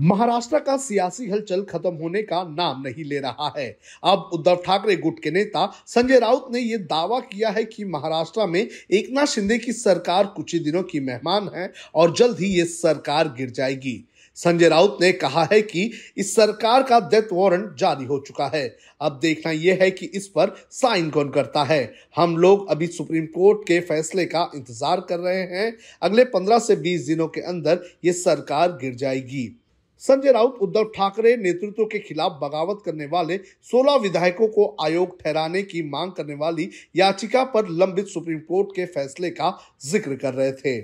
महाराष्ट्र का सियासी हलचल खत्म होने का नाम नहीं ले रहा है। अब उद्धव ठाकरे गुट के नेता संजय राउत ने यह दावा किया है कि महाराष्ट्र में एकनाथ शिंदे की सरकार कुछ ही दिनों की मेहमान है और जल्द ही ये सरकार गिर जाएगी। संजय राउत ने कहा है कि इस सरकार का डेथ वारंट जारी हो चुका है। अब देखना यह है कि इस पर साइन कौन करता है। हम लोग अभी सुप्रीम कोर्ट के फैसले का इंतज़ार कर रहे हैं। अगले 15 से 20 दिनों के अंदर ये सरकार गिर जाएगी। संजय राउत, उद्धव ठाकरे नेतृत्व के खिलाफ बगावत करने वाले 16 विधायकों को आयोग ठहराने की मांग करने वाली याचिका पर लंबित सुप्रीम कोर्ट के फैसले का ज़िक्र कर रहे थे।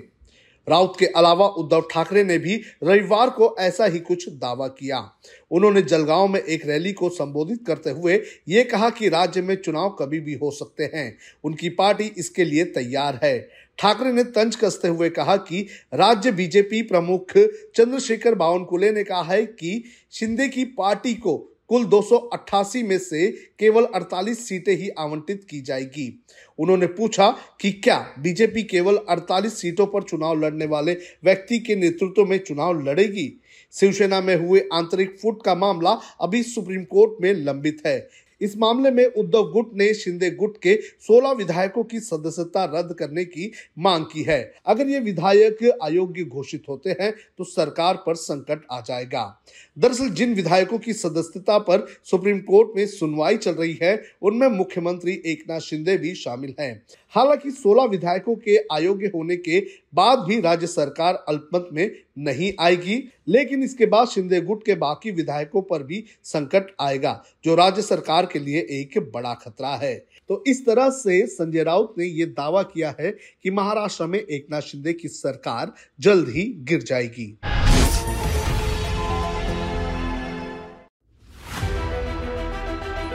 राउत के अलावा उद्धव ठाकरे ने भी रविवार को ऐसा ही कुछ दावा किया। उन्होंने जलगांव में एक रैली को संबोधित करते हुए ये कहा कि राज्य में चुनाव कभी भी हो सकते हैं। उनकी पार्टी इसके लिए तैयार है। ठाकरे ने तंज कसते हुए कहा कि राज्य बीजेपी प्रमुख चंद्रशेखर बावनकुले ने कहा है कि शिंदे की पार्टी को कुल 288 में से केवल 48 सीटें ही आवंटित की जाएगी। उन्होंने पूछा कि क्या बीजेपी केवल 48 सीटों पर चुनाव लड़ने वाले व्यक्ति के नेतृत्व में चुनाव लड़ेगी? शिवसेना में हुए आंतरिक फुट का मामला अभी सुप्रीम कोर्ट में लंबित है। इस मामले में उद्धव गुट ने शिंदे गुट के 16 विधायकों की सदस्यता रद्द करने की मांग की है। अगर ये विधायक अयोग्य घोषित होते हैं तो सरकार पर संकट आ जाएगा। दरअसल जिन विधायकों की सदस्यता पर सुप्रीम कोर्ट में सुनवाई चल रही है, उनमें मुख्यमंत्री एकनाथ शिंदे भी शामिल हैं। हालाँकि 16 विधायकों के अयोग्य होने के बाद भी राज्य सरकार अल्पमत में नहीं आएगी, लेकिन इसके बाद शिंदे गुट के बाकी विधायकों पर भी संकट आएगा, जो राज्य सरकार के लिए एक बड़ा खतरा है। तो इस तरह से संजय राउत ने यह दावा किया है कि महाराष्ट्र में एकनाथ शिंदे की सरकार जल्द ही गिर जाएगी।